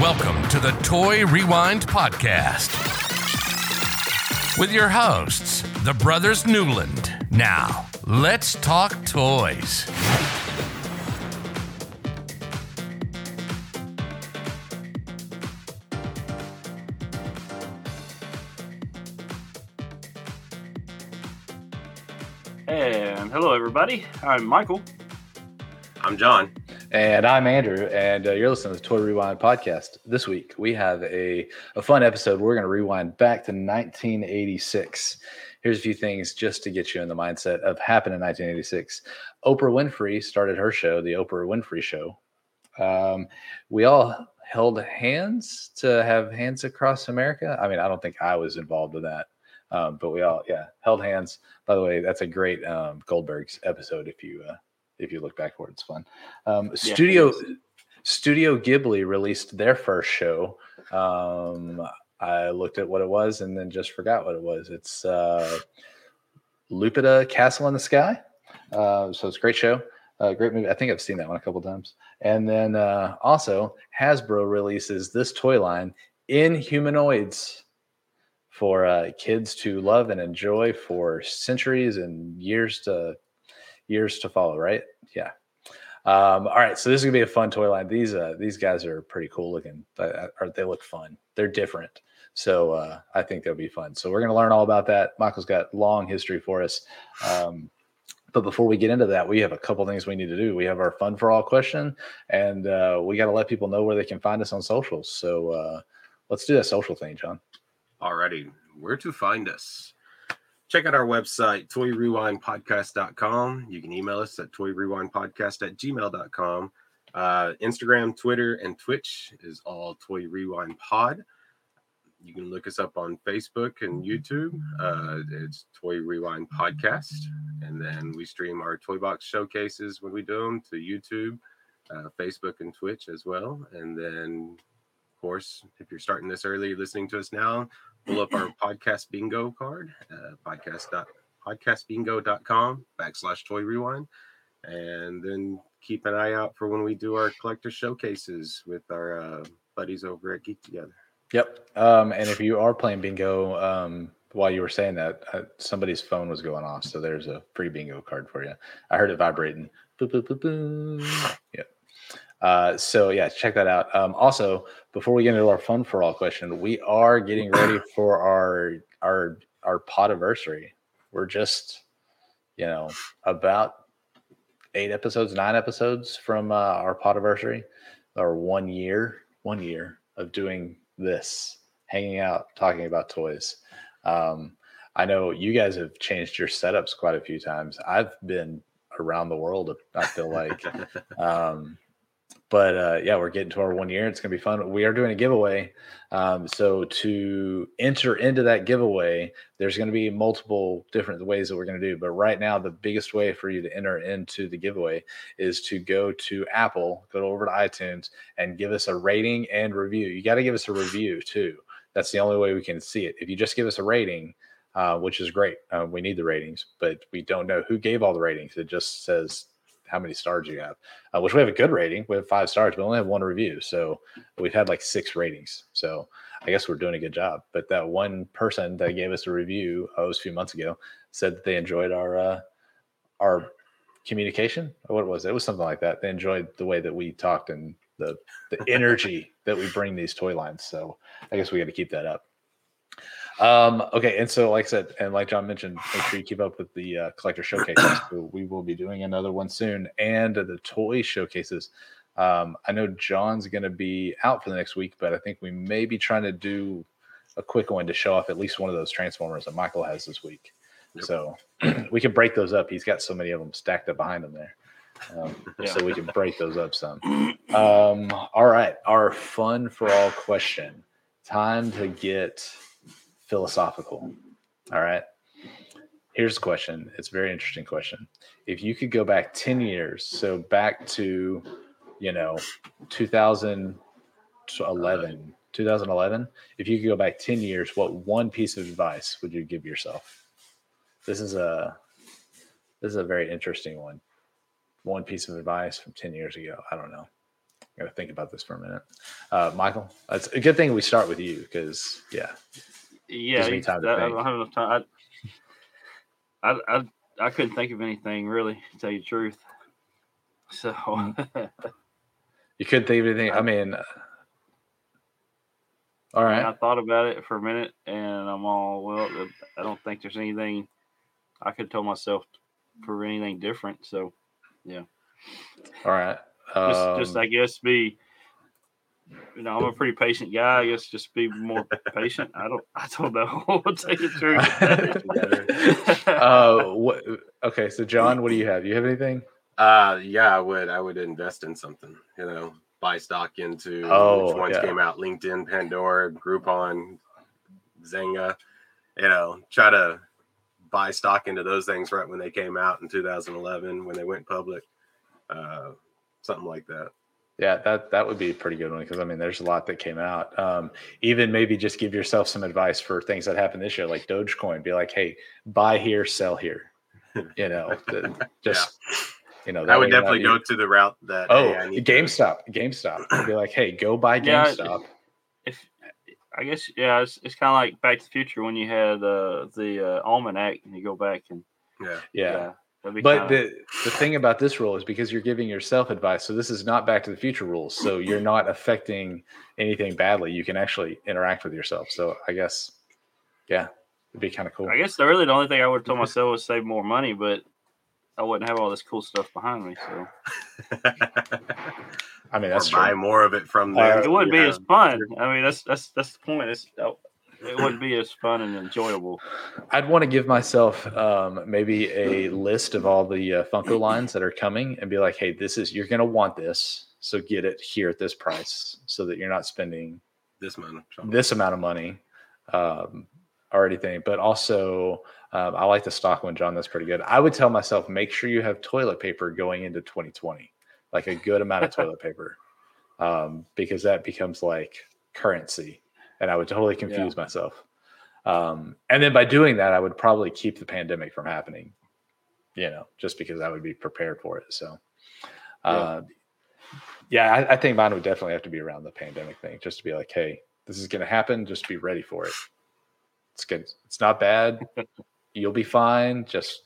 Welcome to the Toy Rewind Podcast with your hosts, the Brothers Newland. Now, let's talk toys. And hello, everybody. I'm Michael. I'm John. And I'm Andrew, and uh, you're listening to the Toy Rewind podcast. This week, we have a, a fun episode. We're going to rewind back to 1986. Here's a few things just to get you in the mindset of happened in 1986. Oprah Winfrey started her show, The Oprah Winfrey Show. Um, we all held hands to have hands across America. I mean, I don't think I was involved in that, um, but we all, yeah, held hands. By the way, that's a great um, Goldberg's episode if you uh, if you look back for it, it's fun. Um, Yeah, Studio. Studio Ghibli released their first show. Um, I looked at what it was and then just forgot what it was. It's uh, Laputa Castle in the Sky. Uh, so it's a great show. Uh, great movie. I think I've seen that one a couple times. And then uh, also Hasbro releases this toy line Inhumanoids for uh, kids to love and enjoy for centuries and years to years to follow. Right? Yeah. Um, all right, so this is gonna be a fun toy line. These uh, these guys are pretty cool looking, but they look fun. They're different, so uh, I think they'll be fun. So we're gonna learn all about that. Michael's got long history for us, um, but before we get into that, we have a couple things we need to do. We have our fun for all question, and uh, we got to let people know where they can find us on socials. So uh, let's do that social thing, John. Alrighty, where to find us? Check out our website, toyrewindpodcast.com. You can email us at toyrewindpodcast at gmail.com. Uh, Instagram, Twitter, and Twitch is all Toy Rewind Pod. You can look us up on Facebook and YouTube. Uh, it's Toy Rewind Podcast. And then we stream our Toy Box showcases when we do them to YouTube, uh, Facebook, and Twitch as well. And then, of course, if you're starting this early, listening to us now, pull up our podcast bingo card, uh, podcast dot podcastbingo.com backslash toy rewind. And then keep an eye out for when we do our collector showcases with our uh, buddies over at Geek Together. Yep. Um, and if you are playing bingo, um, while you were saying that, uh, somebody's phone was going off, so there's a free bingo card for you. I heard it vibrating. Boop, boop, boop, boop. Yep. Uh, so yeah, check that out. Um, also, before we get into our fun for all question, we are getting ready for our our our podiversary. We're just, you know, about eight episodes, nine episodes from uh, our podiversary, or one year, one year of doing this, hanging out, talking about toys. Um, I know you guys have changed your setups quite a few times. I've been around the world. I feel like, um, but uh, yeah, we're getting to our one year. It's gonna be fun. We are doing a giveaway. Um, so to enter into that giveaway, there's going to be multiple different ways that we're going to do. But right now, the biggest way for you to enter into the giveaway is to go to Apple, go over to iTunes, and give us a rating and review. You got to give us a review too. That's the only way we can see it. If you just give us a rating, uh, which is great, uh, we need the ratings, but we don't know who gave all the ratings. It just says how many stars you have, uh, which we have a good rating. We have five stars, but only have one review. So we've had like six ratings. So I guess we're doing a good job. But that one person that gave us a review, oh, it was a few months ago, said that they enjoyed our uh, our communication or what was it? It was something like that. They enjoyed the way that we talked and the the energy that we bring these toy lines. So I guess we got to keep that up. Um, okay, and so like I said, and like John mentioned, make sure you keep up with the uh, collector showcases. We will be doing another one soon, and the toy showcases. Um, I know John's going to be out for the next week, but I think we may be trying to do a quick one to show off at least one of those transformers that Michael has this week. Yep. So we can break those up. He's got so many of them stacked up behind him there. Um, Yeah. So we can break those up some. Um, all right. Our fun for all question. Time to get philosophical. All right. Here's the question. It's a very interesting question. If you could go back 10 years, so back to, you know, 2011, 2011, if you could go back 10 years, what one piece of advice would you give yourself? This is a this is a very interesting one. One piece of advice from 10 years ago. I don't know. I gotta think about this for a minute. Uh, Michael, it's a good thing we start with you because yeah, Yeah, you- time I, I don't have enough time. I, I, I, I couldn't think of anything really, to tell you the truth. So, you couldn't think of anything. I mean, all right. I, thought about it for a minute, and I'm all well. I don't think there's anything I could tell myself for anything different. So, yeah. all right. just, Um, just I guess be. You know, I'm a pretty patient guy. I guess just be more patient. I don't. I don't know. I'll take it through. truth. uh, what, okay, so John, what do you have? Do you have anything? Uh, yeah, I would. I would invest in something. You know, buy stock into Oh, which ones yeah. came out: LinkedIn, Pandora, Groupon, Zynga. You know, try to buy stock into those things right when they came out in 2011 when they went public. Uh, something like that. Yeah, that that would be a pretty good one because I mean, there's a lot that came out. Um, even maybe just give yourself some advice for things that happened this year, like Dogecoin. Be like, hey, buy here, sell here. You know, the- just you know, that I would definitely go to the route that. Oh, hey, I need to- GameStop, GameStop. I'd be like, hey, go buy Yeah, GameStop. if I guess yeah, it's, it's kind of like Back to the Future when you had uh, the uh, almanac and you go back and yeah. Yeah. that'd be But kinda- the the thing about this rule is because you're giving yourself advice. So this is not Back to the Future rules. So you're not affecting anything badly. You can actually interact with yourself. So I guess, yeah, it'd be kind of cool. I guess the really the only thing I would have told myself was save more money, but I wouldn't have all this cool stuff behind me. So I mean, or that's buy true. more of it from Uh, it wouldn't be you as fun. I mean, that's that's that's the point. It's, oh, it wouldn't be as fun and enjoyable. I'd want to give myself um, maybe a list of all the uh, Funko lines that are coming and be like, hey, this is you're gonna want this, so get it here at this price, so that you're not spending this month. this amount of money um, or anything. But also, um, I like the stock one, John. That's pretty good. I would tell myself make sure you have toilet paper going into 2020, like a good amount of toilet paper, um, because that becomes like currency, and I would totally confuse myself. Um, and then by doing that, I would probably keep the pandemic from happening. You know, just because I would be prepared for it. So. Uh, yeah, I, I think mine would definitely have to be around the pandemic thing, just to be like, hey, this is going to happen. Just be ready for it. It's good. It's not bad. You'll be fine. Just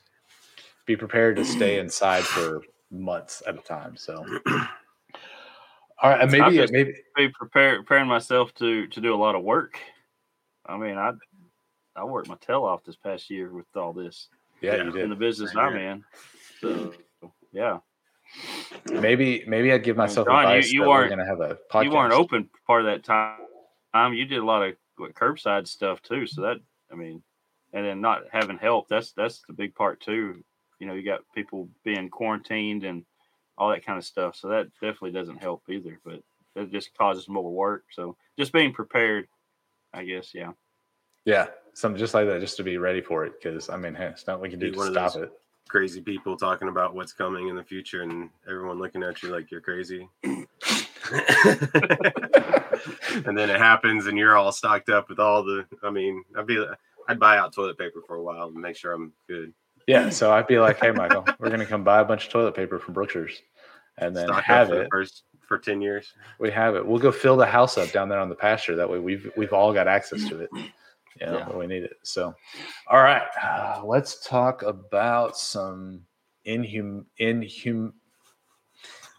be prepared to stay inside for months at a time. So, all right, and maybe just- maybe Be prepared, preparing myself to to do a lot of work. I mean, I I worked my tail off this past year with all this yeah, Yeah. you in did. the business Same I'm here. in. So yeah, Maybe maybe I'd give myself John, you- advice you that we're weren't- going to have a podcast. you weren't open part of that time. Um, you did a lot of what, curbside stuff too. So that I mean, and then not having help. That's that's the big part too. You know, you got people being quarantined and all that kind of stuff. So that definitely doesn't help either. But it just causes more work. So just being prepared, I guess. Yeah. Yeah, something just like that, just to be ready for it. Because I mean, hey, it's not what we can do to stop it. Crazy people talking about what's coming in the future, and everyone looking at you like you're crazy. and then it happens, and you're all stocked up with all the. I mean, I'd be, I'd buy out toilet paper for a while and make sure I'm good. Yeah, so I'd be like, hey, Michael, we're going to come buy a bunch of toilet paper from Brookshire's, and then Stock have for it. first for ten years. We have it. We'll go fill the house up down there on the pasture. That way, we've we've all got access to it. You know, Yeah. when we need it. So, all right, uh, let's talk about some inhum inhum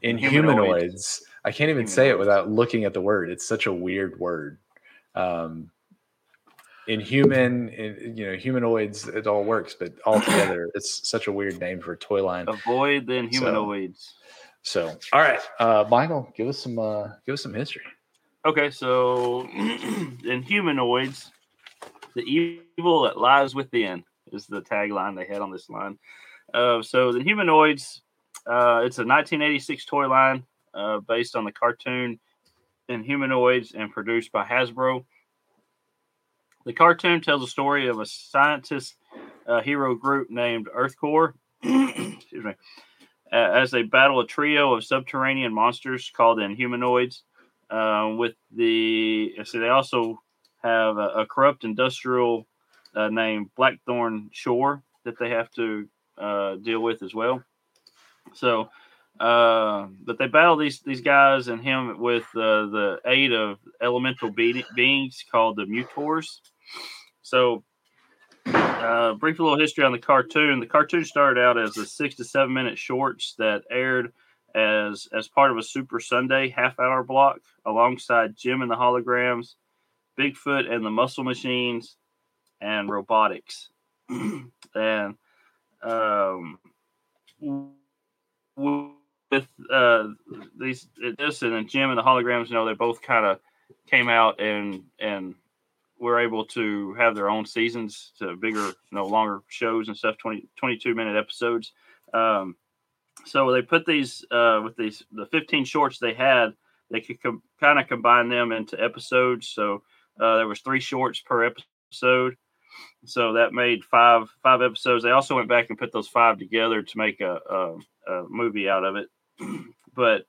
inhumanoids. I can't even say it without looking at the word. It's such a weird word. Um, inhuman, in, you know, humanoids. It all works, but altogether, it's such a weird name for a toy line. Avoid the inhumanoids. So, all right, uh, Michael, give us some uh, give us some history. Okay, so Inhumanoids, the evil that lies within is the tagline they had on this line. Uh, so the humanoids, uh, it's a 1986 toy line uh, based on the cartoon Inhumanoids and produced by Hasbro. The cartoon tells a story of a scientist uh, hero group named Earth Corps. excuse me. As they battle a trio of subterranean monsters called Inhumanoids uh, with the so they also have a, a corrupt industrial uh, named Blackthorne Shore that they have to uh, deal with as well. So uh, but they battle these these guys and him with uh, the aid of elemental be- beings called the Mutors. So, uh, brief little history on the cartoon. The cartoon started out as a six to seven minute shorts that aired as as part of a Super Sunday half hour block alongside Jem and the Holograms, Bigfoot and the Muscle Machines, and Robotix. and um, with uh, these this and Jem and the holograms, you know, they both kind of came out and and were able to have their own seasons to bigger, you know, longer shows and stuff, 20, 22 minute episodes. Um, so they put these uh, with these the 15 shorts they had, they could com- kind of combine them into episodes. So uh, there was three shorts per episode. So that made five five episodes. They also went back and put those five together to make a, a, a movie out of it. but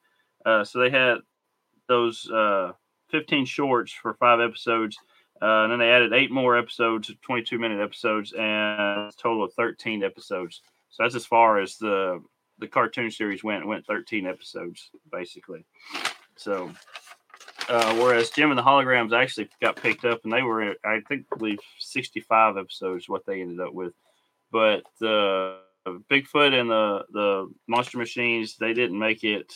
uh, so they had those uh, 15 shorts for five episodes. Uh, and then they added eight more episodes, 22 minute episodes, and a total of 13 episodes. So that's as far as the the cartoon series went. It went 13 episodes basically. So uh, whereas Jem and the Holograms actually got picked up, and they were, I think, I believe 65 episodes. What they ended up with, but the Bigfoot and the the Monster Machines, they didn't make it.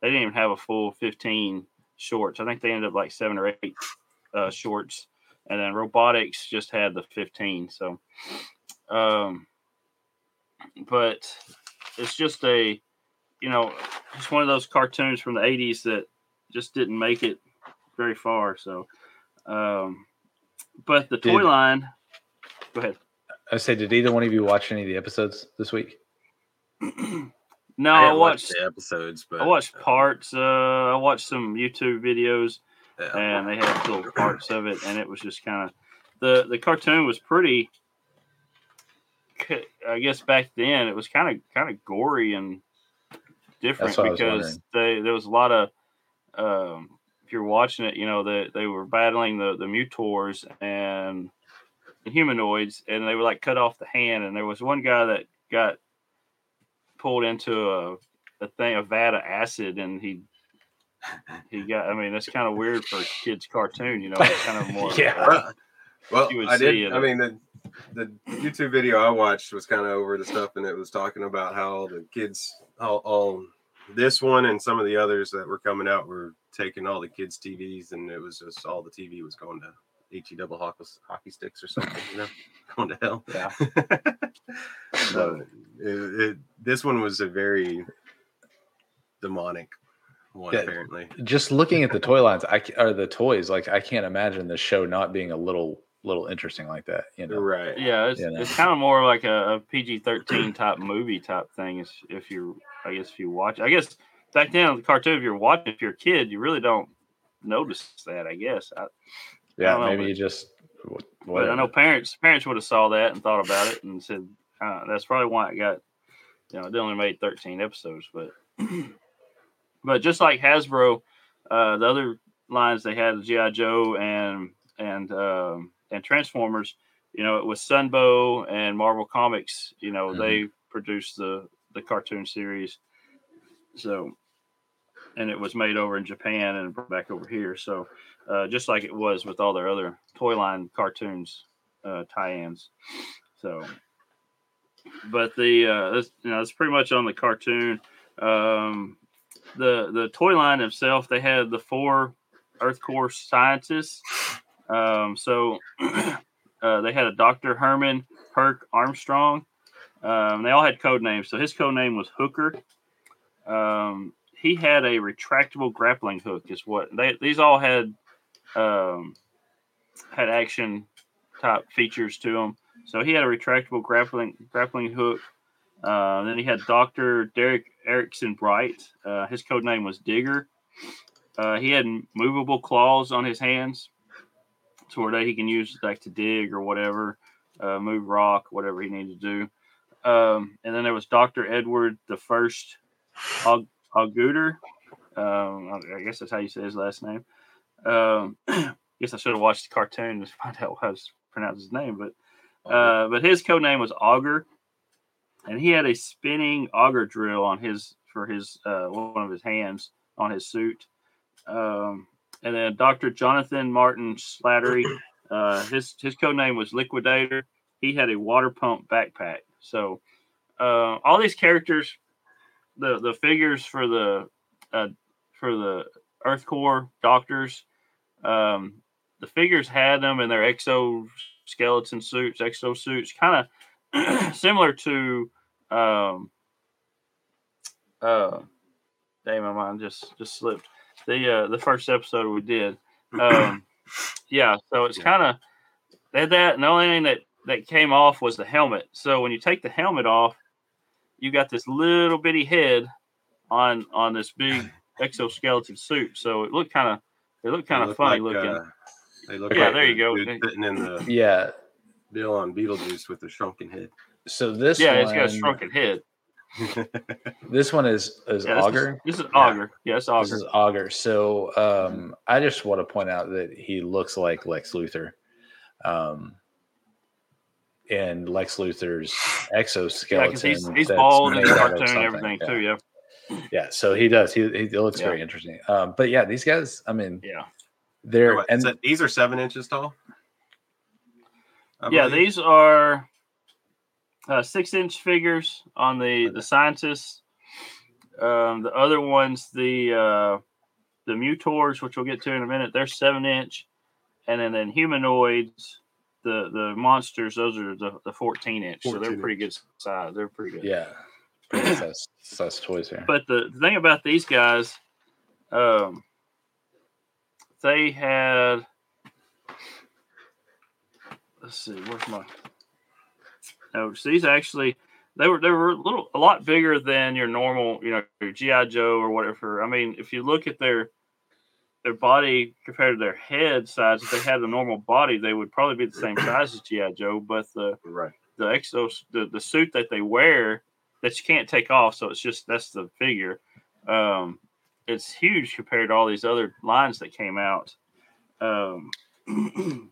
They didn't even have a full 15 shorts. I think they ended up like seven or eight uh, shorts, and then Robotix just had the 15. So, um, but it's just a, you know, it's one of those cartoons from the 80s that just didn't make it very far. So, um, but the toy Did- line. Go ahead. I say, did either one of you watch any of the episodes this week? No, I I, didn't watch watched. the episodes, but I watched parts. Uh, I watched some YouTube videos, yeah. and they had little parts of it, and it was just kind of the the cartoon was pretty. I guess back then it was kind of kind of gory and different That's what I was because they, there was a lot of um, if you're watching it, you know that they, were battling the the mutors and the humanoids, and they were like cut off the hand, and there was one guy that got pulled into a a thing a vat of acid, and he he got. I mean, that's kind of weird for a kid's cartoon, you know. It's kind of more. Yeah. Well, well, you would I did. it. I mean, the the YouTube video I watched was kind of over the stuff, and it was talking about how the kids, all, all this one and some of the others that were coming out were taking all the kids' TVs, and it was just all the TV was going to HE double hockey, hockey sticks or something, you know, going to hell. Yeah. so it, it, this one was a very demonic one, Yeah. apparently. Just looking at the toy lines, I or the toys, like I can't imagine the show not being a little little interesting like that. You know, Right. Yeah, it's, You know. it's kind of more like a, a PG thirteen type movie type thing. If, if you, I guess, if you watch, I guess back then on the cartoon, if you're watching, if you're a kid, you really don't notice that. I guess. I, yeah. don't know, maybe but- you just. wh- but I know parents parents would have saw that and thought about it and said uh, that's probably why it got you know it only made 13 episodes but but just like Hasbro uh, the other lines they had GI Joe and and um, and Transformers you know it was Sunbow and Marvel Comics you know Mhm. they produced the the cartoon series so and it was made over in Japan and brought back over here so uh, just like it was with all their other toy line cartoons uh, tie-ins. So, but the uh, that's, you know it's pretty much on the cartoon. Um, the the toy line itself, they had the four Earth Corps scientists. Um, so uh, they had a Doctor Herman Herc Armstrong. Um, they all had code names. So his code name was Hooker. Um, he had a retractable grappling hook. Is what they these all had um, had action type features to them. So he had a retractable grappling grappling hook. Uh, then he had Doctor Derek Erickson Bright. Uh, his code name was Digger. Uh, he had movable claws on his hands, to where that he can use like to dig or whatever, uh, move rock, whatever he needed to do. Um, and then there was Doctor Edward the First Aug-. Um, I I guess that's how you say his last name. Um, guess I should have watched the cartoon to find out how to pronounce his name, but uh, but his code name was Auger, and he had a spinning auger drill on his for his uh, one of his hands on his suit. Um, and then Dr. Jonathan Martin Slattery, uh, his his code name was Liquidator. He had a water pump backpack. So uh, all these characters, the the figures for the uh, for the Earth Corps doctors, um, the figures had them in their exoskeleton suits, exosuits, kind of similar to um, uh, dang, my mind just just slipped. The uh, the first episode we did, um, yeah. So it's kind of they had that, and the only thing that that came off was the helmet. So when you take the helmet off, you got this little bitty head on on this big exoskeleton suit. So it looked kind of it looked kind of funny like, looking. Uh, they look Yeah, like there you go. Sitting in the Yeah. Deal on Beetlejuice with the shrunken head. So this yeah, one, it's got a shrunken head. this one is is Yeah, this Auger. Is, this is Auger. Yeah, it's This Auger. is Auger. So um, I just want to point out that he looks like Lex Luthor. Um, and Lex Luthor's yeah, exoskeleton. because he's he's that's bald and made cartoon and everything yeah. too. Yeah, Yeah, so he does. He, he looks Yeah. very interesting. Um, but yeah, these guys. I mean, yeah, they're What, and se- these are seven inches tall. I yeah. believe? These are uh, six inch figures on the the scientists. Um, the other ones, the uh, the mutors, which we'll get to in a minute, they're seven inch, and then then humanoids, the the monsters, those are the, the fourteen inch. so they're 14 pretty good size. They're pretty good. yeah, pretty size, size toys here. But the, the thing about these guys, um, they had. Let's see, where's my notes? These actually, they were they were a little a lot bigger than your normal, you know, your GI Joe or whatever. I mean, if you look at their their body compared to their head size, if they had a normal body, they would probably be the same size as GI Joe. But the right. the exos the, the suit that they wear that you can't take off so it's just that's the figure um it's huge compared to all these other lines that came out um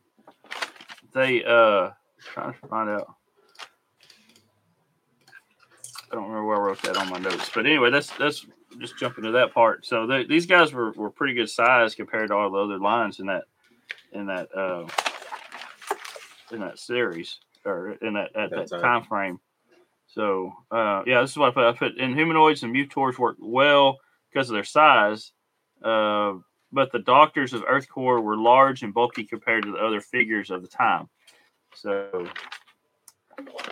they uh trying to find out i don't remember where i wrote that on my notes but anyway that's that's just jumping to that part so they, these guys were, were pretty good size compared to all the other lines in that in that uh in that series or in that at That time frame. So uh, yeah, this is what I put. I put Inhumanoids and mutors work well because of their size, uh, but the doctors of Earth Corps were large and bulky compared to the other figures of the time. So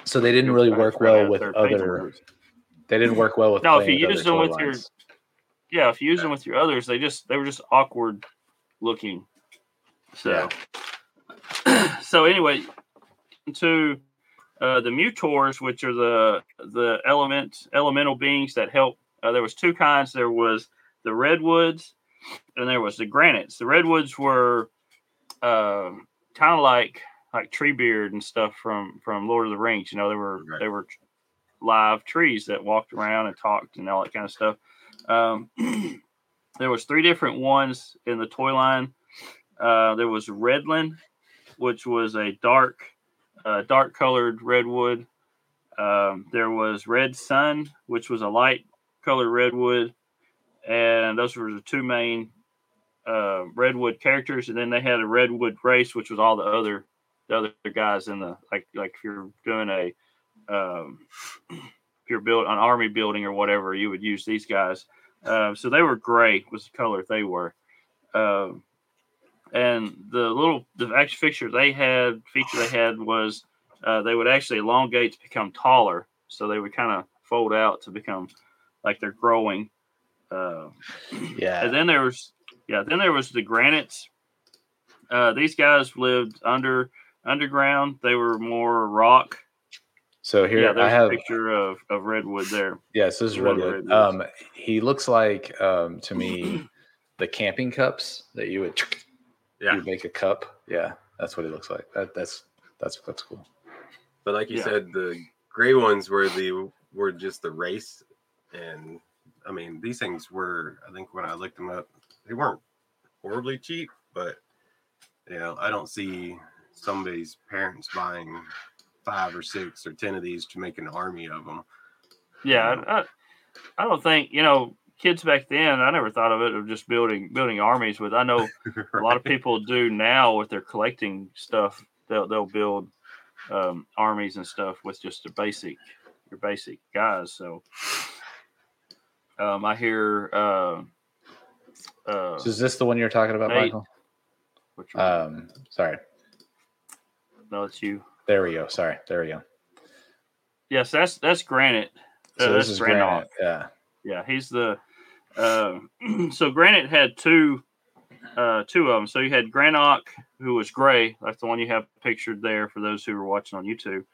So they didn't really work well with other. They didn't work well with. No, if you use them with your yeah, if you use them with your others, they just they were just awkward looking. So so anyway, to uh, the mutors, which are the the element elemental beings that help. Uh, there was two kinds. There was the redwoods, and there was the granites. The redwoods were uh, kind of like like Treebeard and stuff from from Lord of the Rings. You know, they were Right. they were live trees that walked around and talked and all that kind of stuff. Um, there was three different ones in the toy line. Uh, there was Redland, which was a dark, uh, dark colored redwood. Um, there was Red Sun, which was a light colored redwood, and those were the two main uh, redwood characters. And then they had a redwood race, which was all the other the other guys in the like like if you're doing a um, if you're build an army building or whatever, you would use these guys. Uh, so they were gray was the color they were. Um, and the little the action fixture they had feature they had was uh, they would actually elongate to become taller. So they would kind of fold out to become like they're growing. Uh, Yeah. and then there was yeah, then there was the granites. Uh, these guys lived under underground. They were more rock. So here yeah, I there's have. a picture of, of redwood there. Yes, this is one of the Redwood. Um, he looks like um, to me the camping cups that you would Yeah. you make a cup. Yeah, that's what he looks like. That that's that's that's cool. But like you Yeah. said, the gray ones were the were just the race, and I mean these things were. I think when I looked them up, they weren't horribly cheap, but you know I don't see somebody's parents buying five or six or ten of these to make an army of them. Yeah, I, I, I don't think you know kids back then. I never thought of it of just building building armies with. I know a lot of people do now with their collecting stuff. They'll they'll build um, armies and stuff with just a basic your basic guys. So um, I hear. Uh, uh, So is this the one you're talking about, Nate. Michael? which one? Um, sorry. no, it's you. There we go. Sorry. There we go. Yes, that's that's Granite. Uh, So this is Granite. Yeah. Yeah, he's the. Uh, so Granite had two, uh, two of them. So you had Granok, who was gray. That's the one you have pictured there for those who are watching on YouTube.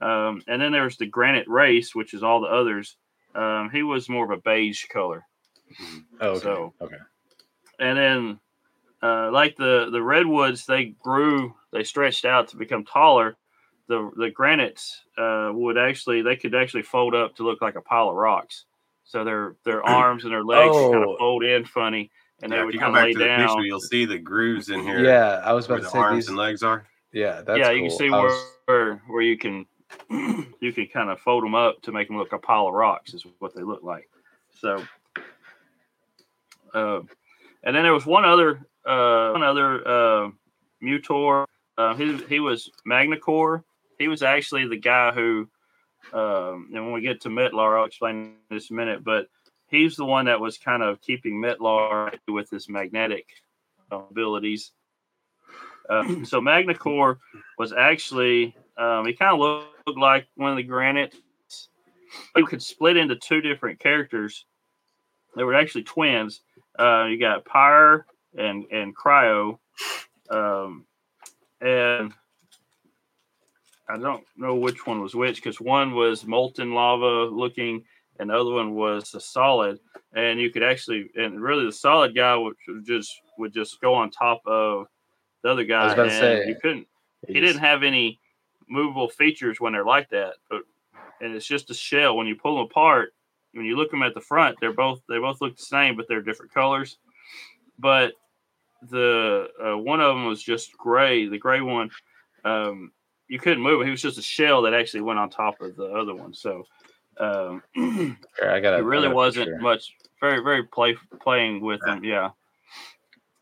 Um, and then there's the Granite Race, which is all the others. Um, he was more of a beige color. Oh, okay. So- okay. and then uh, like the the redwoods they grew they stretched out to become taller the the granites uh, would actually they could actually fold up to look like a pile of rocks so their their arms and their legs kind Oh. of fold in funny and Yeah, they if would you go kind of back lay to the down picture, you'll see the grooves in here. Yeah, I was where about to the say arms these. and legs are. Yeah, that's yeah you can see was- where where you can you can kind of fold them up to make them look a pile of rocks is what they look like. So uh, and then there was one other uh one other uh mutor uh, he, he was Magnokor. He was actually the guy who um and when we get to Metlar, i'll explain this a minute but he's the one that was kind of keeping Metlar with his magnetic abilities. Uh, so Magnokor was actually um, he kind of looked like one of the granites. He could split into two different characters. They were actually twins. Uh, you got Pyre and and Cryo, um, and I don't know which one was which because one was molten lava looking, and the other one was a solid. And you could actually, and really, the solid guy would just would just go on top of the other guy, was about to and say, you couldn't he didn't have any movable features when they're like that but and it's just a shell. When you pull them apart when you look them at the front they're both they both look the same but they're different colors. But the uh, one of them was just gray the gray one um, you couldn't move it. He was just a shell that actually went on top of the other one. So um, Here, I got it really wasn't much very very play playing with them yeah.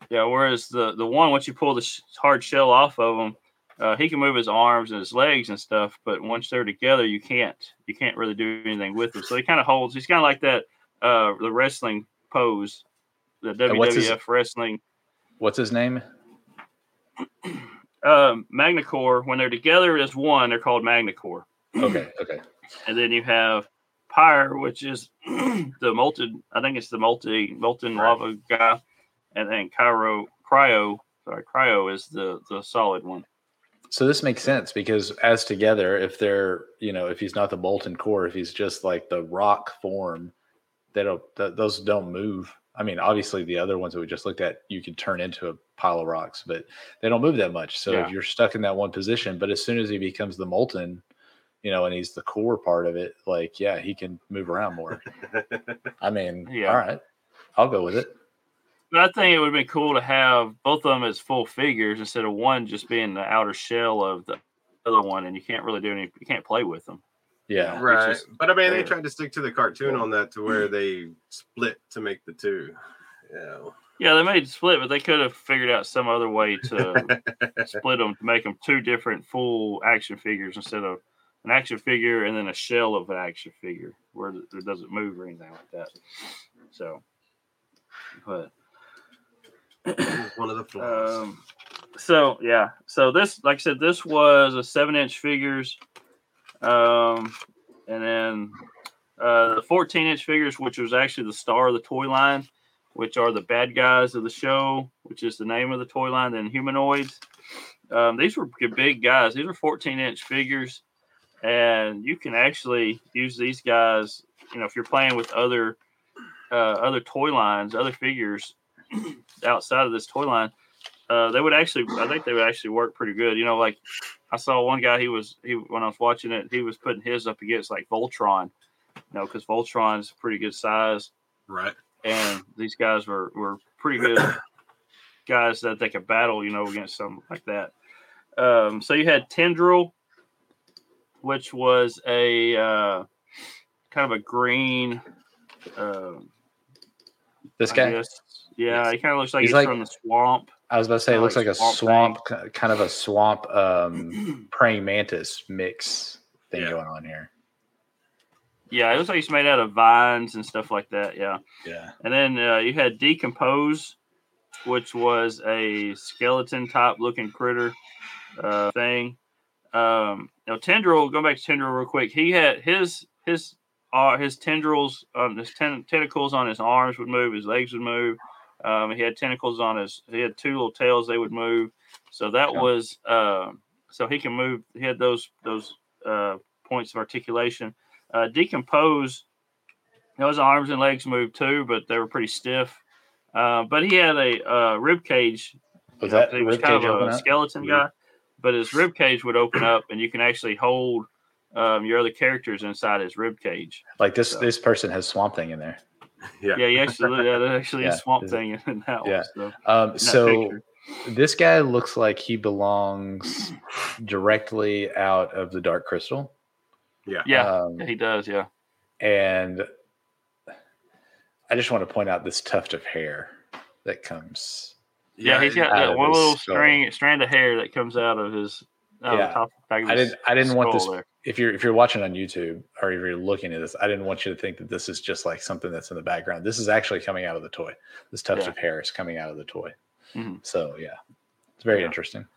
Yeah whereas the the one once you pull the sh- hard shell off of him uh, he can move his arms and his legs and stuff but once they're together you can't you can't really do anything with him so he kind of holds he's kind of like that uh the wrestling pose the And what's his- wwf wrestling What's his name? um Magnokor when they're together as one they're called magnacore Okay, okay. and then you have Pyre, which is the molten. I think it's the multi molten Right. lava guy, and then Cryo, Cryo, sorry, Cryo is the the solid one. So this makes sense because as together, if they're, you know, if he's not the molten core, if he's just like the rock form, they don't, th- those don't move. I mean, obviously the other ones that we just looked at, you could turn into a pile of rocks, but they don't move that much. So Yeah. if you're stuck in that one position, but as soon as he becomes the molten, you know, and he's the core part of it, like, yeah, he can move around more. I mean, Yeah. all right, I'll go with it. But I think it would be cool to have both of them as full figures instead of one just being the outer shell of the other one, and you can't really do any. You can't play with them. Yeah. right. is But I mean, they tried to stick to the cartoon on that to where they split to make the two. Yeah. Yeah, they made split, but they could have figured out some other way to split them to make them two different full action figures instead of an action figure and then a shell of an action figure where it doesn't move or anything like that. So, but One of the flaws. um, so yeah, so this, like I said, this was a seven-inch figures, um, and then uh, the fourteen-inch figures, which was actually the star of the toy line, which are the bad guys of the show, which is the name of the toy line. Then humanoids. Um, these were big guys. These are fourteen-inch figures, and you can actually use these guys. You know, if you're playing with other uh, other toy lines, other figures outside of this toy line, uh, they would actually, I think they would actually work pretty good. You know, like I saw one guy, he was, he when I was watching it, he was putting his up against like Voltron, you know, because Voltron's pretty good size, right. and these guys were were pretty good guys that they could battle, you know, against something like that. Um, so you had Tendril, which was a uh, kind of a green Um, This guy, guess- yeah, Yes. he kind of looks like He's he's, like- from the swamp. I was about to say, it looks like like a swamp ki- kind of a swamp um, praying mantis mix thing Yeah. going on here. Yeah, it looks like he's made out of vines and stuff like that. Yeah. Yeah. And then uh, you had D'Compose, which was a skeleton type looking critter uh, thing. Um, now Tendril, going back to Tendril real quick, he had his his uh, his tendrils, um, his ten- tentacles on his arms would move, his legs would move. Um, he had tentacles on his. He had two little tails; they would move. So that Okay. was uh, so he can move. He had those those uh, points of articulation. Uh, D'Compose. Those arms and legs moved too, but they were pretty stiff. Uh, but he had a uh, rib cage. Was that he was kind of a up? skeleton Yeah. guy, but his rib cage would open up, and you can actually hold um, your other characters inside his rib cage. Like this, So- this person has Swamp Thing in there. Yeah. Yeah, he actually, yeah, there's actually Yeah, a swamp thing in that yeah. one. So, Um, that so this guy looks like he belongs directly out of the Dark Crystal. Yeah. yeah, Um, he does. Yeah, and I just want to point out this tuft of hair that comes. yeah, he's got out that one little skull. string strand of hair that comes out of his out of Yeah. the top back of I didn't. I didn't want this. there. If you're if you're watching on YouTube or if you're looking at this, I didn't want you to think that this is just like something that's in the background. This is actually coming out of the toy. This tuft Yeah. of hair is coming out of the toy. Mhm. So yeah, it's very Yeah. interesting.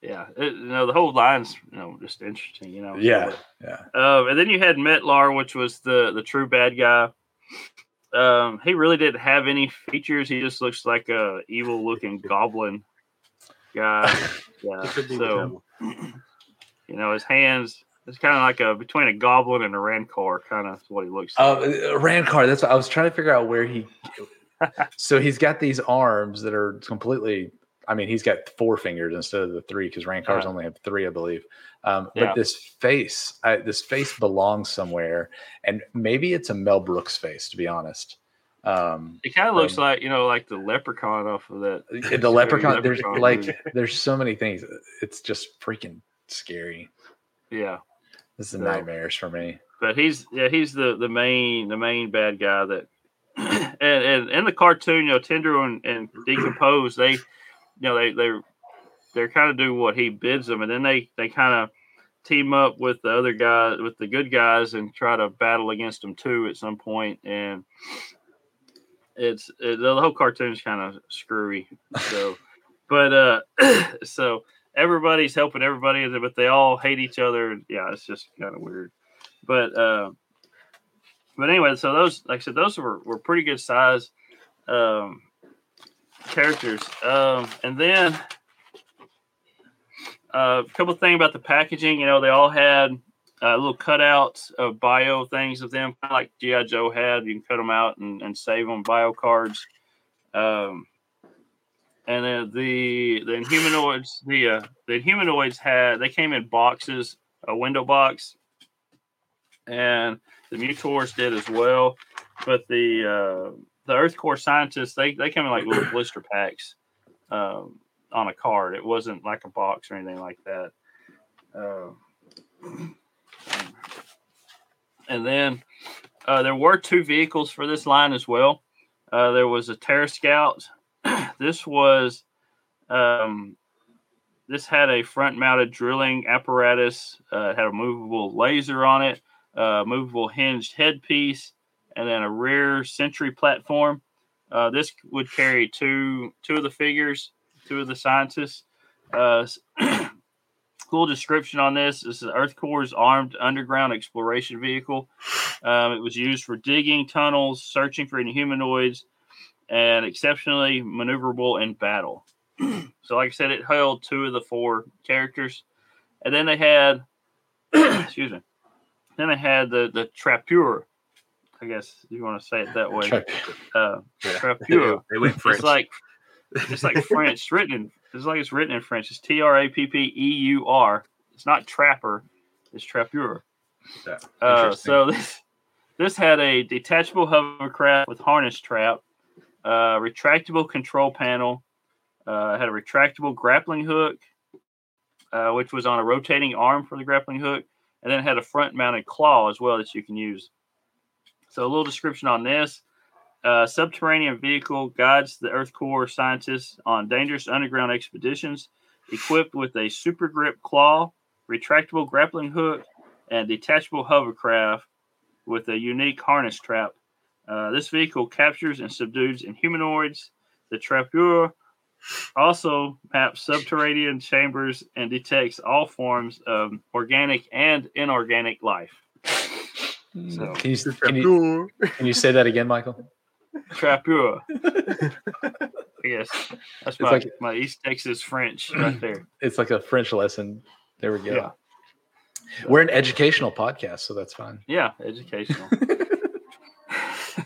Yeah, it, you know the whole line's you know just interesting. You know. so- Yeah, yeah. Um, and then you had Metlar, which was the the true bad guy. Um, he really didn't have any features. He just looks like a evil looking goblin guy. Yeah. It could be the So you know his hands. It's kind of like a between a goblin and a rancor, kind of what he looks like. Uh, Rancor. That's what I was trying to figure out where he. so he's got these arms that are completely. I mean, he's got four fingers instead of the three because Rancors Uh-huh. only have three, I believe. Um, Yeah. But this face, I, this face belongs somewhere, and maybe it's a Mel Brooks face, to be honest. Um, it kind of looks um, like you know like the leprechaun off of that. the scary leprechaun. There's like, there's so many things. It's just freaking scary. yeah. This is So- nightmares for me. but he's yeah he's the the main the main bad guy that and and in the cartoon you know Tender and, and D'Compose they you know they they they're kind of do what he bids them and then they they kind of team up with the other guys with the good guys and try to battle against them too at some point and it's it, the whole cartoon's kind of screwy so but uh so everybody's helping everybody but they all hate each other yeah it's just kind of weird but uh, but anyway, so those like I said, those were, were pretty good size um, characters. Um, and then uh, a couple thing about the packaging. You know, they all had uh, little cutouts of bio things of them, kind of like GI Joe had. You can cut them out and, and save them bio cards. Um, and then the the humanoids, the uh, the humanoids had they came in boxes, a window box, and the Mutors did as well. But the uh, the Earth Corps scientists they they came in like little blister packs um, on a card. It wasn't like a box or anything like that. Uh, and then uh, there were two vehicles for this line as well. Uh, there was a Terra Scout. This was um, this had a front mounted drilling apparatus. Uh, it had a movable laser on it uh, movable hinged headpiece, and then a rear sentry platform. Uh, this would carry two two of the figures, two of the scientists. Uh, cool description on this. This is Earth Corps's armed underground exploration vehicle. Um, it was used for digging tunnels, searching for any humanoids, and exceptionally maneuverable in battle. so, like I said, it held two of the four characters, and then they had, excuse me, then they had the the Trappeur. I guess you want to say it that way. Uh, Yeah. Trappeur. They went French. It's like it's like French. It's written in it's like it's written in French. It's T R A P P E U R. It's not trapper. It's Trappeur. Yeah, Uh, so this this had a detachable hovercraft with harness trap, uh, retractable control panel, uh, had a retractable grappling hook, uh, which was on a rotating arm for the grappling hook, and then had a front mounted claw as well that you can use. So a little description on this. Uh, subterranean vehicle guides the Earth Corps scientists on dangerous underground expeditions, equipped with a super grip claw, retractable grappling hook, and detachable hovercraft with a unique harness trap. Uh, this vehicle captures and subdues inhumanoids. The Trappeur also maps subterranean chambers and detects all forms of organic and inorganic life. So, Can you, can you can you say that again, Michael? Trappeur. yes, that's my, like- my East Texas French right there. It's like a French lesson. There we go. Yeah. We're an educational podcast, so that's fine. Yeah, educational.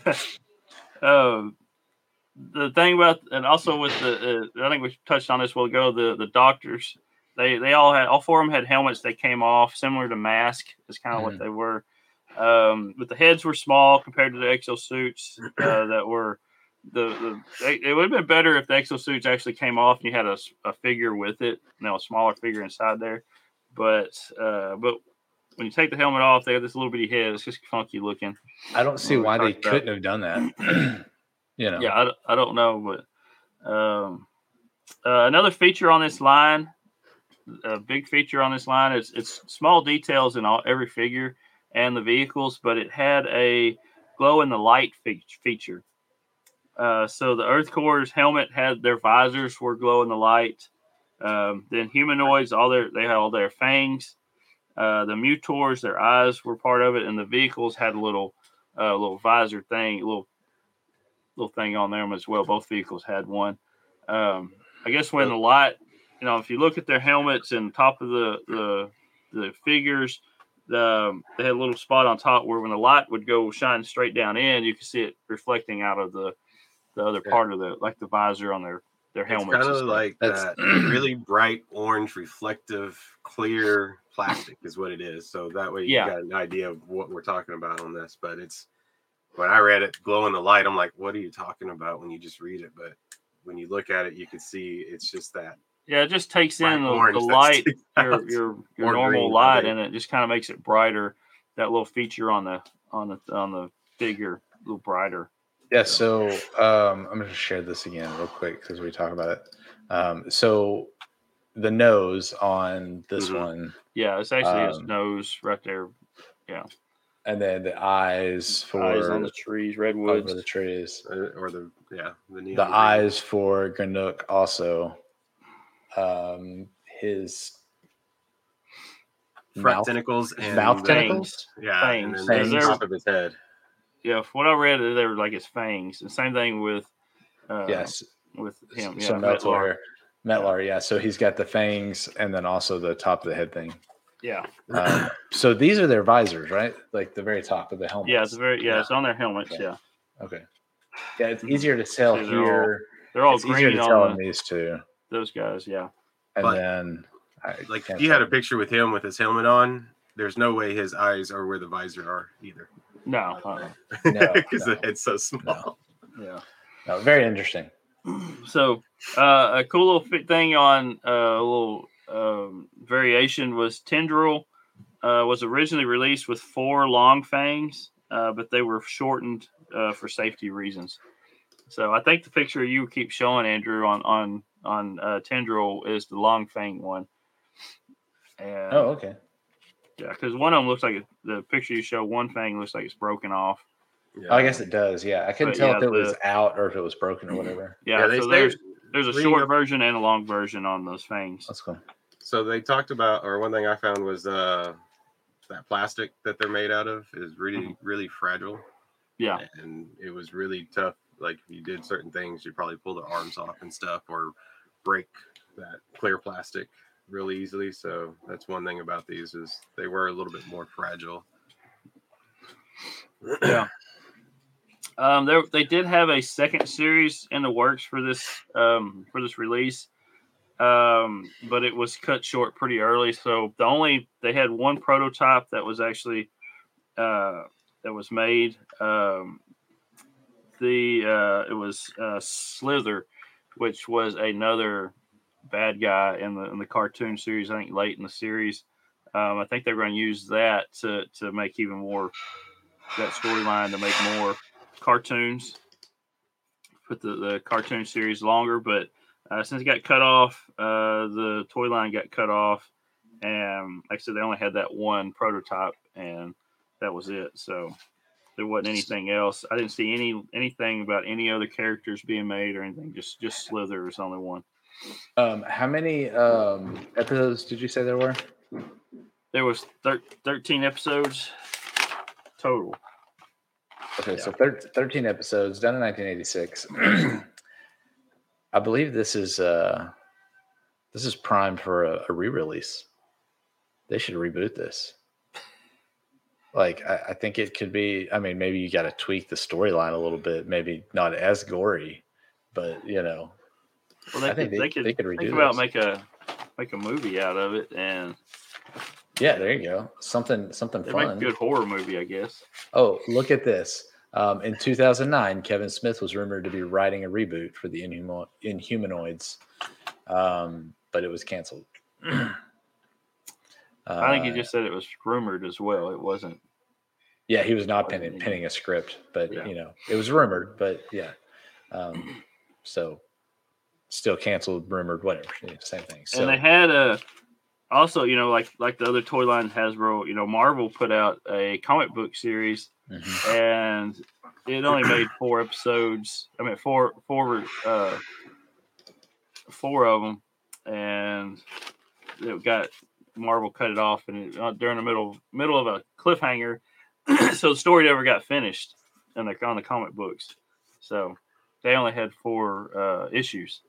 um, the thing about and also with the uh, I think we touched on this a while ago. The the doctors they they all had all four of them had helmets that came off similar to mask is kind of Mhm. what they were. Um, but the heads were small compared to the exosuits uh, that were the, the they, it would have been better if the exosuits actually came off and you had a, a figure with it, you know, a smaller figure inside there. But uh, but when you take the helmet off, they have this little bitty head. It's just funky looking. I don't see why they about- couldn't have done that. you know. Yeah, I, don't- I don't know, but um, uh, another feature on this line, a big feature on this line, is it's small details in all every figure and the vehicles, but it had a glow in the light fe- feature. Uh, so the Earth Corps' helmet had their visors were glow in the light. Um, then humanoids, all their they had all their fangs. Uh, the mutors, their eyes were part of it, and the vehicles had a little uh, little visor thing, little little thing on them as well. Both vehicles had one. Um, I guess when the light, you know, if you look at their helmets and top of the the, the figures, the, um, they had a little spot on top where when the light would go shine straight down in, you could see it reflecting out of the the other Yeah. part of the like the visor on their their It's helmets. kind of like That's- that really bright orange, reflective, clear plastic is what it is. So that way you Yeah. got an idea of what we're talking about on this. But it's when I read it, glow in the light, I'm like, what are you talking about when you just read it? But when you look at it, you can see it's just that yeah, it just takes in the, orange the light, your your your normal green, light, and it just kind of makes it brighter. That little feature on the on the on the figure, a little brighter. Yeah, so um, I'm going to share this again real quick because we talk about it. Um, so the nose on this Mhm. one, Yeah, it's actually his Um, nose right there. Yeah. And then the eyes for Eyes on the trees, redwoods. over the trees. Uh, or the yeah the neon The eyes for Ganuk also. Um, his front mouth- tentacles and mouth the- tentacles? yeah and Fangs. then Fangs. the top of his head Yeah, from what I read, they were like his fangs. And same thing with uh, yes, with him. Yeah, so Metlar. Metlar. Metlar, yeah. So he's got the fangs and then also the top of the head thing. Yeah, Um, so these are their visors, right? Like the very top of the helmet. yeah, it's very yeah, it's on their helmets. Okay. Yeah, Okay. Yeah, it's easier to tell See, they're all here. they're all it's easier green to tell on on the, these two. those guys. Yeah, And But, then I like can't if you had a picture with him with his helmet on there's no way his eyes are where the visor are either no, uh, No, because no. the head's so small yeah. no, very interesting. So uh, a cool little fit thing on uh, a little um, variation was Tendril uh, was originally released with four long fangs, uh, but they were shortened uh, for safety reasons. So I think the picture you keep showing Andrew on on on uh, Tendril is the long fang one. And, Oh, okay. yeah, because one of them looks like it, the picture you show, one fang looks like it's broken off. Yeah. I guess it does. Yeah, I couldn't But tell yeah, if it was out or if it was broken or whatever. Yeah, yeah they so there's there's a reading short version and a long version on those fangs. Let's go. so they talked about or one thing i found was uh that plastic that they're made out of is really really fragile Yeah. and it was really tough like if you did certain things you probably pull the arms off and stuff or break that clear plastic really easily so that's one thing about these is they were a little bit more fragile Yeah. Um, there they did have a second series in the works for this um, for this release, um, but it was cut short pretty early. So the only they had one prototype that was actually uh, that was made. Um, the uh, it was uh, Slither, which was another bad guy in the in the cartoon series. I think late in the series. Um, I think they're going to use that to to make even more that storyline to make more cartoons, put the, the cartoon series longer. But uh, since it got cut off, uh, the toy line got cut off, and like I said, they only had that one prototype, and that was it. So there wasn't anything else. I didn't see any anything about any other characters being made or anything. Just just Slither is only one. Um, how many um, episodes did you say there were? There was thir- thirteen episodes total. Okay, so thir- 13 episodes done in 1986. I believe this is uh this is prime for a, a re-release. They should reboot this. Like I, I think it could be. I mean, maybe you got to tweak the storyline a little bit. Maybe not as gory, but you know, Well, they I think could, they- they could they could think about this. make a make a movie out of it, and yeah, there you go. Something something they fun. good horror movie, I guess. Oh, look at this. Um, in 2009, Kevin Smith was rumored to be writing a reboot for the Inhumo- Inhumanoids, um, but it was canceled. I think he Uh, just said it was rumored as well. It wasn't. yeah, he was not wasn't penning, a script, but Yeah. you know, it was rumored, but yeah. Um, so still canceled, rumored, whatever, yeah, same thing. So and they had a also, you know, like like the other toy line Hasbro, you know, Marvel put out a comic book series, mhm. and it only made four episodes. I mean, four four uh, four of them, and it got Marvel cut it off, and it, uh, during the middle middle of a cliffhanger, so the story never got finished in the on the comic books. So they only had four uh, issues.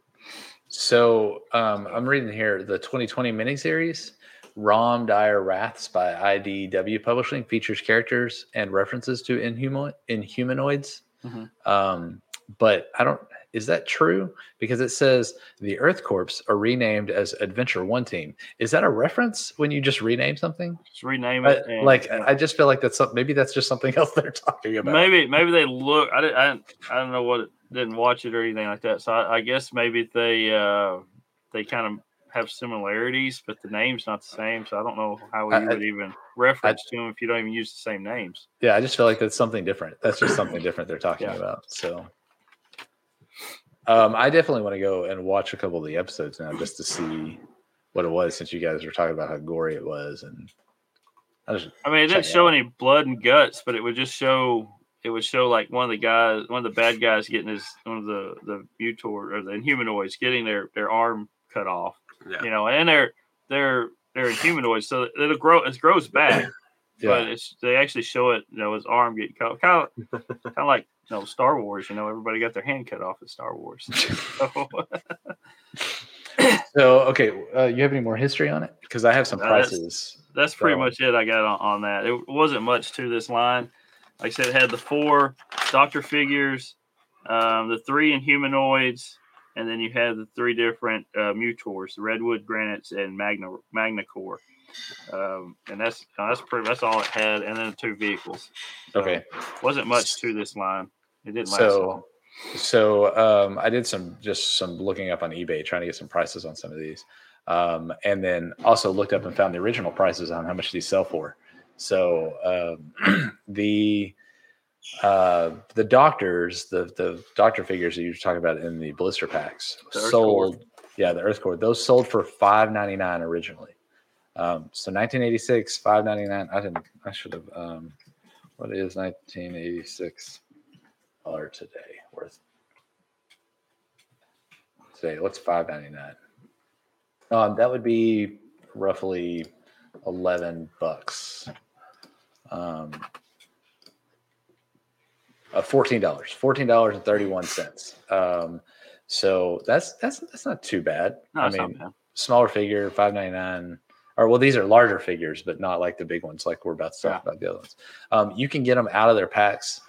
So um, I'm reading here the 2020 miniseries, Rom Dire Wraiths by IDW Publishing features characters and references to inhumo- inhumanoids. Mhm. Um, but I don't. Is that true? Because it says the Earth Corps are renamed as Adventure One Team. Is that a reference when you just rename something? Just rename I- it. and- like and- I just feel like that's some, maybe that's just something else they're talking about. maybe maybe they look. I didn't. I, I don't know what. It, didn't watch it or anything like that. So I, I guess maybe they uh, they kind of have similarities, but the name's not the same. So I don't know how I- you I- would even reference to them if you don't even use the same names. Yeah, I just feel like that's something different. That's just something different they're talking Yeah. about. So um I definitely want to go and watch a couple of the episodes now just to see what it was since you guys were talking about how gory it was and I just I mean, it didn't show out. any blood and guts, but it would just show. It would show like one of the guys, one of the bad guys, getting his one of the the mutor or the humanoids getting their their arm cut off. Yeah. You know, and they're they're they're humanoids, so it'll grow. It grows back. Yeah. but it's they actually show it, you know, his arm getting cut, kind of, kind of like you know Star Wars. You know, everybody got their hand cut off in Star Wars. So, So okay, uh, you have any more history on it? Because I have some Uh, that's- prices. that's pretty So- much it I got on, on that. It wasn't much to this line. Like I said, it had the four Doctor figures, um, the three Inhumanoids, and then you had the three different uh, Mutors: the Redwood, Granites, and Magna Magnokor. Um, and that's that's pretty. That's all it had, and then the two vehicles. So, Okay. wasn't much to this line. It didn't last long. So so um I did some just some looking up on eBay trying to get some prices on some of these. Um and then also looked up and found the original prices on how much these sell for. So um the uh the doctors, the the doctor figures that you were talking about in the blister packs The sold yeah, the Earth Corps. Those sold for five ninety nine originally. Um, so 1986, 599. I didn't. I should have. Um, what is 1986 dollar today worth? Today, what's 599? Um, that would be roughly 11 bucks. Um, uh, fourteen dollars, fourteen dollars and thirty-one cents. Um, so that's that's that's not too bad. No, I mean, bad. smaller figure, five ninety nine. Or well, these are larger figures, but not like the big ones, like we're about to talk Yeah. about the other ones. Um, you can get them out of their packs,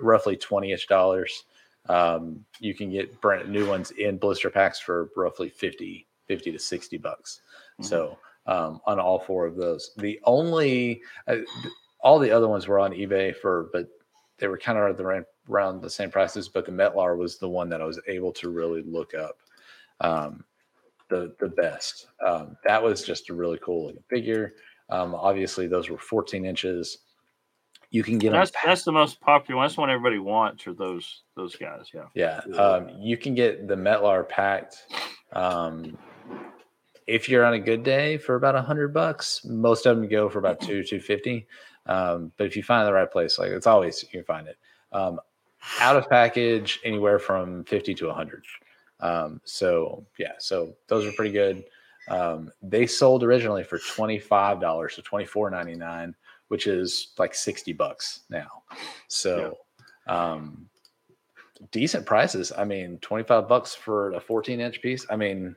roughly twenty ish dollars. Um, you can get brand new ones in blister packs for roughly 50, 50 to sixty bucks. Mhm. So um, on all four of those, the only uh, all the other ones were on eBay for, but they were kind of the, around the same prices. But the Metlar was the one that I was able to really look up. Um, the the best. Um, that was just a really cool looking figure. Um, obviously, those were 14 inches, You can get That's them. that's the most popular one. That's one everybody wants. Are those those guys? Yeah. Yeah, Yeah. um, you can get the Metlar packed. Um, if you're on a good day for about a hundred bucks, most of them go for about two two fifty. Um, but if you find the right place, like it's always you can find it. Um, out of package, anywhere from fifty to a hundred. Um, so yeah, so those are pretty good. Um, they sold originally for twenty five dollars, so twenty four ninety nine, which is like sixty bucks now. So. Um, decent prices. I mean, 25 bucks for a 14 inch piece. I mean,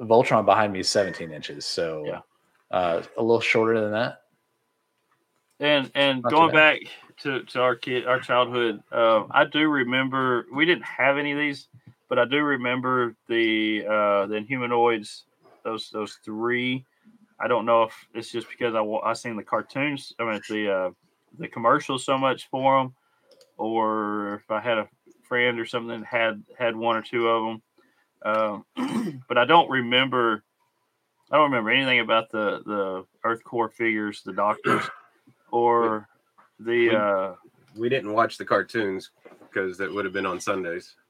Voltron behind me is 17 inches. So Yeah. uh, a little shorter than that. And and Not going back to, to our kid, our childhood, um, I do remember we didn't have any of these, but I do remember the uh, the humanoids. Those those three. I don't know if it's just because I I seen the cartoons. I mean the uh, the commercials so much for them, or if I had a friend or something that had had one or two of them. Um, but I don't remember. I don't remember anything about the the Earth Corps figures, the Doctors, or the. We- Uh, We didn't watch the cartoons because that would have been on Sundays.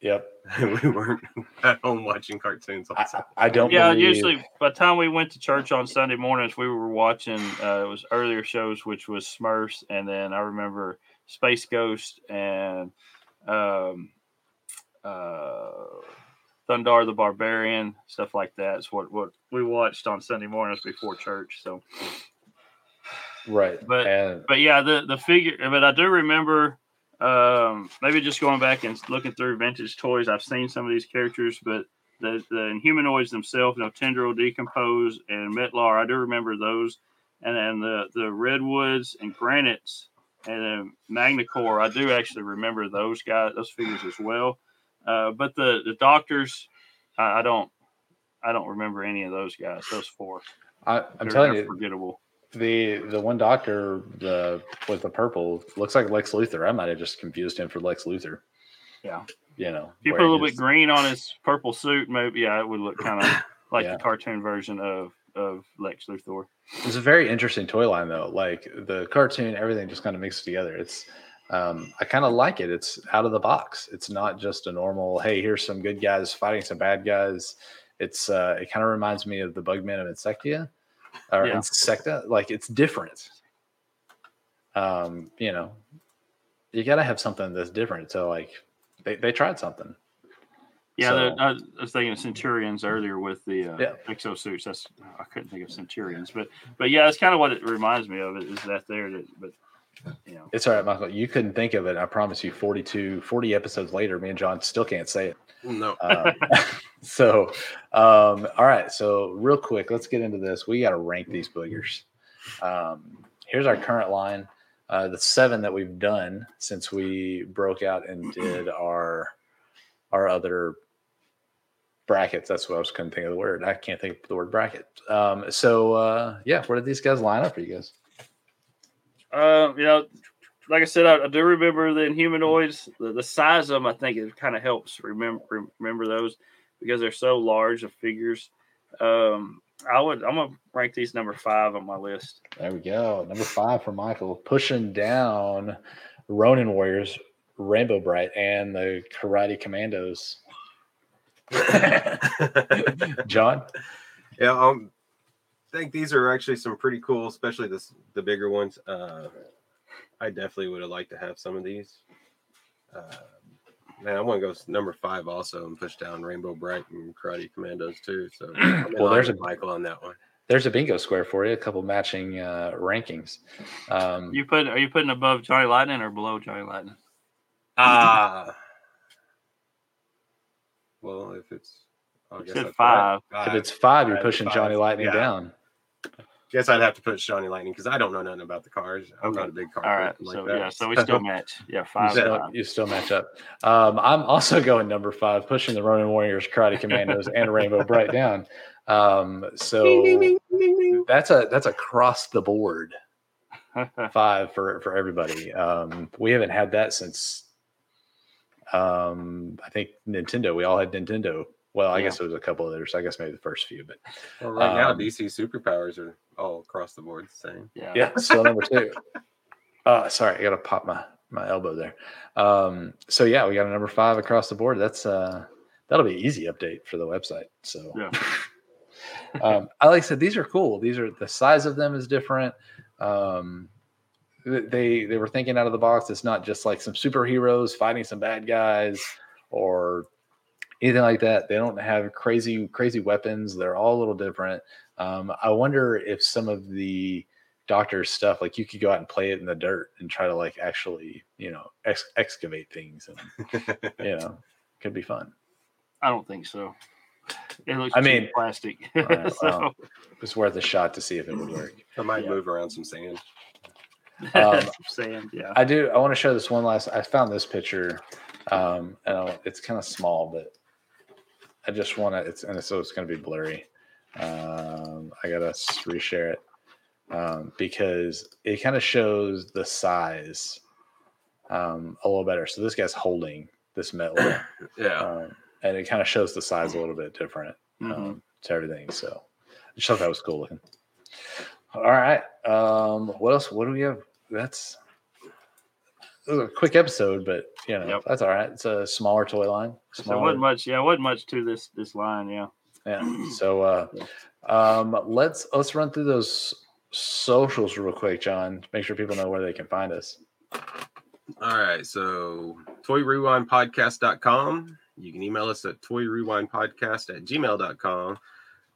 Yep. We weren't at home watching cartoons on I, I don't yeah, believe- usually by the time we went to church on Sunday mornings, we were watching. Uh, it was earlier shows, which was Smurfs, and then I remember Space Ghost and um, uh, Thundarr the Barbarian, stuff like that. Is what what we watched on Sunday mornings before church. So, right. but- and but yeah, the the figure. But I do remember. Um, maybe just going back and looking through vintage toys, I've seen some of these characters, but the the humanoids themselves, you know, Tendril, D'Compose, and Metlar, I do remember those, and then the the redwoods and granites and then Magnokor, I do actually remember those guys, those figures as well. Uh, but the the doctors, I, I don't, I don't remember any of those guys. Those four, I, I'm They're- telling they're you, forgettable. The the one doctor the with the purple looks like Lex Luthor. I might have just confused him for Lex Luthor. Yeah. You know, If you put a little his- bit green on his purple suit, maybe yeah, it would look kind of like Yeah. the cartoon version of of Lex Luthor. It's a very interesting toy line though. Like the cartoon, everything just kind of mixed together. It's um, I kind of like it. It's out of the box. It's not just a normal, hey, here's some good guys fighting some bad guys. It's uh, it kind of reminds me of the Bugman of Insecta or Yeah. Insecta. Like it's different. Um, you know, you gotta have something that's different. So like they, they tried something. Yeah, So- I was thinking of Centurions earlier with the uh, Yeah. exosuits. That's I couldn't think of Centurions, but but yeah, that's kind of what it reminds me of. Is that there? That, but you know, It's all right, Michael. You couldn't think of it. I promise you, 42, 40 episodes later, me and John still can't say it. No. Um, so, um, all right. So, real quick, let's get into this. We got to rank these boogers. Um, here's our current line. Uh, the seven that we've done since we broke out and did our our other brackets. That's what I was couldn't think of the word. I can't think of the word bracket. Um, so, uh, yeah, where did these guys line up for you guys? Uh, you know, like I said, I, I do remember the Inhumanoids. The, the size of them, I think, it kind of helps remember remember those because they're so large of figures. Um, I would I'm gonna rank these number five on my list. There we go. Number five for Michael, pushing down Ronin Warriors, Rainbow Brite, and the Karate Kommandos. John, Yeah, um, I think these are actually some pretty cool, especially this the bigger ones. Uh, I definitely would have liked to have some of these. Uh, man, I want to go number five also and push down Rainbow Brite and Karate Kommandos too. So, Well, there's a- Michael on that one. there's a bingo square for you. A couple matching uh, rankings. Um, You put are you putting above Johnny Lightning or below Johnny Lightning? Ah, well, if it's, I You guess said I'd- five. if it's five, you're pushing five. Johnny Lightning Yeah. down. Guess I'd have to put Johnny Lightning because I don't know nothing about the cars. I'm not a big car. All right, like so that. yeah, so we still match. Yeah, You five. still, you still match up. Um, I'm also going number five, pushing the Ronin Warriors, Karate Kommandos, and Rainbow Brite down. Um, so that's a that's across the board. five for for everybody. Um, we haven't had that since um, I think Nintendo. We all had Nintendo Well, I Yeah. guess it was a couple others. I guess maybe the first few, but Well, right now, Um, DC superpowers are all across the board the same. Yeah. yeah, still number two. Uh, sorry, I got to pop my my elbow there. Um, so yeah, we got a number five across the board. That's uh, that'll be an easy update for the website. So Yeah. um, I like I said, these are cool. These are the size of them is different. Um, they they were thinking out of the box. It's not just like some superheroes fighting some bad guys or anything like that. They don't have crazy crazy weapons. They're all a little different. Um, I wonder if some of the doctor's stuff, like you could go out and play it in the dirt and try to like actually, you know, ex- excavate things, and you know, could be fun. I don't think so. It looks I mean- plastic. Alright, So, well. It's worth a shot to see if it would work. I might Yeah. move around some sand. Um, sand, yeah. I do. I want to show this one last. I found this picture, um, and I'll- it's kind of small, but I just want to. It's and so it's going to be blurry. Um, I gotta reshare it um, because it kind of shows the size um, a little better. So this guy's holding this metal, Yeah. um, and it kind of shows the size a little bit different um, to everything. So I just thought that was cool looking. All right. Um, what else? What do we have? That's it was a quick episode, but you know Yep. that's all right. It's a smaller toy line. So wasn't much. Yeah, it wasn't much to this this line. Yeah. yeah. So uh, um, let's let's run through those socials real quick, John. Make sure people know where they can find us. All right. So, toyrewindpodcast.com. You can email us at toyrewindpodcast at gmail.com.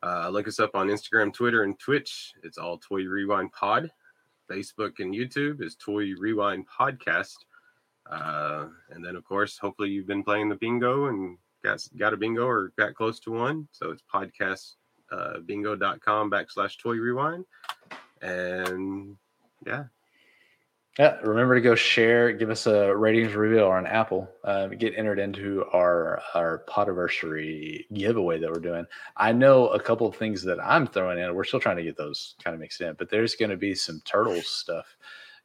Uh, look us up on Instagram, Twitter, and Twitch. It's all Toy Rewind Pod. Facebook and YouTube is Toy Rewind Podcast. Uh, and then, of course, hopefully you've been playing the bingo and got, got a bingo or got close to one. So it's podcast uh, bingo.com backslash toy rewind. And yeah, Yeah, remember to go share, give us a ratings review on Apple. Um, get entered into our our Podiversary giveaway that we're doing. I know a couple of things that I'm throwing in. We're still trying to get those kind of mixed in, but there's going to be some turtles stuff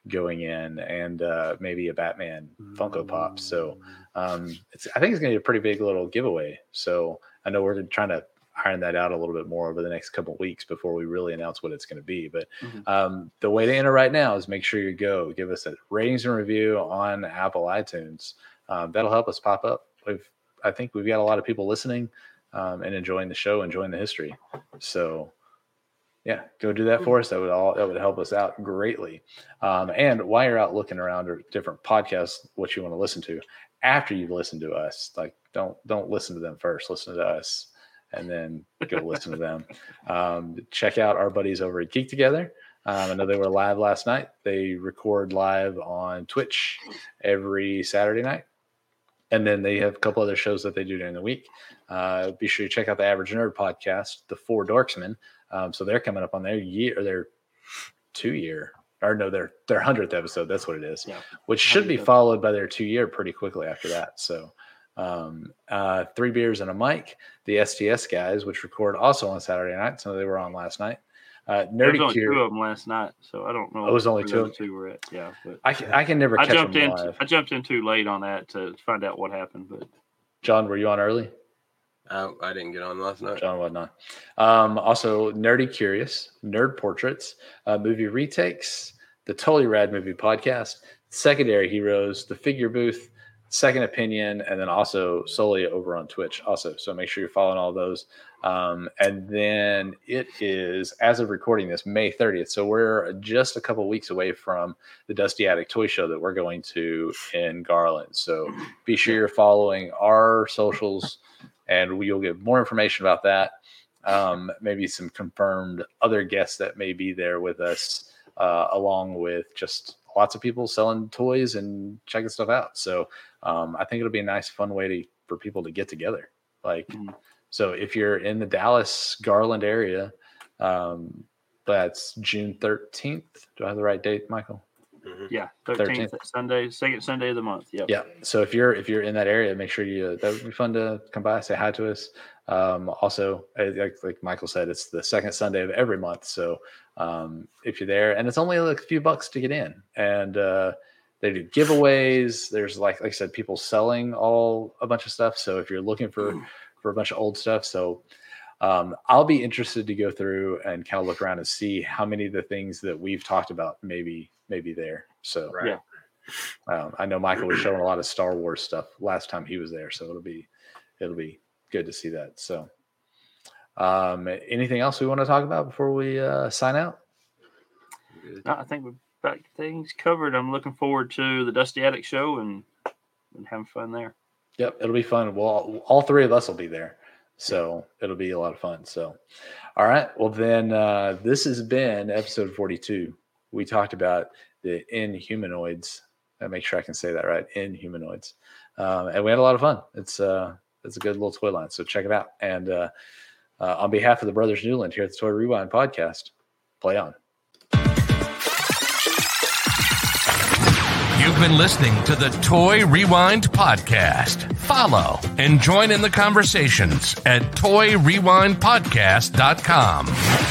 going in, and uh, maybe a Batman Funko Pop. So um, it's I think it's going to be a pretty big little giveaway. So I know we're trying to iron that out a little bit more over the next couple of weeks before we really announce what it's going to be. But Mhm. um, the way to enter right now is make sure you go give us a ratings and review on Apple iTunes. Um, that'll help us pop up. We've I think we've got a lot of people listening um, and enjoying the show, enjoying the history. So yeah, go do that for us. That would all that would help us out greatly. Um, and while you're out looking around or different podcasts, what you want to listen to after you've listened to us, like don't don't listen to them first. Listen to us and then go listen to them. Um, check out our buddies over at Geek Together. Um, I know they were live last night. They record live on Twitch every Saturday night. And then they have a couple other shows that they do during the week. Uh, be sure you check out the Average Nerd podcast, The Four Dorksmen. Um, so they're coming up on their year or their two year, or no, their their hundredth episode. That's what it is, Yeah. which should be followed by their two year pretty quickly after that. So, um, uh, three beers and a mic. The STS guys, which record also on Saturday night, so they were on last night. Uh, There was Nerdy only two of them last night, so I don't know. Oh, it was only where two? those two were at. Yeah, but I can, I can never I catch jumped them in. live. I jumped in too late on that to find out what happened. But John, were you on early? I, I didn't get on last night. John whatnot. Um, also, Nerdy Curious, Nerd Portraits, uh, movie retakes, the Totally Rad Movie Podcast, Secondary Heroes, the Figure Booth, Second Opinion, and then also solely over on Twitch. Also, so make sure you're following all those. Um, and then it is as of recording this May 30th. So we're just a couple weeks away from the Dusty Attic Toy Show that we're going to in Garland. So be sure you're following our socials and you'll get more information about that. Um, maybe some confirmed other guests that may be there with us, uh, along with just lots of people selling toys and checking stuff out. So um, I think it'll be a nice, fun way to, for people to get together. Like, Mhm. so if you're in the Dallas Garland area, um, that's June 13th. Do I have the right date, Michael? Mhm. yeah, 13th. thirteenth Sunday, second Sunday of the month. Yep. Yeah. So if you're if you're in that area, make sure you that would be fun to come by, say hi to us. Um, also, like, like Michael said, it's the second Sunday of every month. So um, if you're there, and it's only like a few bucks to get in, and uh, they do giveaways. There's like like I said, people selling all a bunch of stuff. So if you're looking for for a bunch of old stuff. So um, I'll be interested to go through and kind of look around and see how many of the things that we've talked about maybe maybe there. So Right. Yeah. um, I know Michael was showing a lot of Star Wars stuff last time he was there, so it'll be it'll be good to see that. So, um, anything else we want to talk about before we uh, sign out? No, I think we've things covered. I'm looking forward to the Dusty Attic show and and having fun there. Yep, it'll be fun. Well, all, three of us will be there, so it'll be a lot of fun. So, all right. Well, then uh, this has been episode forty-two. We talked about the inhumanoids. I make sure I can say that right. Inhumanoids, um, and we had a lot of fun. It's uh, it's a good little toy line. So check it out. And uh, uh, on behalf of the brothers Newland here at the Toy Rewind podcast, play on. You've been listening to the Toy Rewind Podcast. Follow and join in the conversations at toyrewindpodcast.com.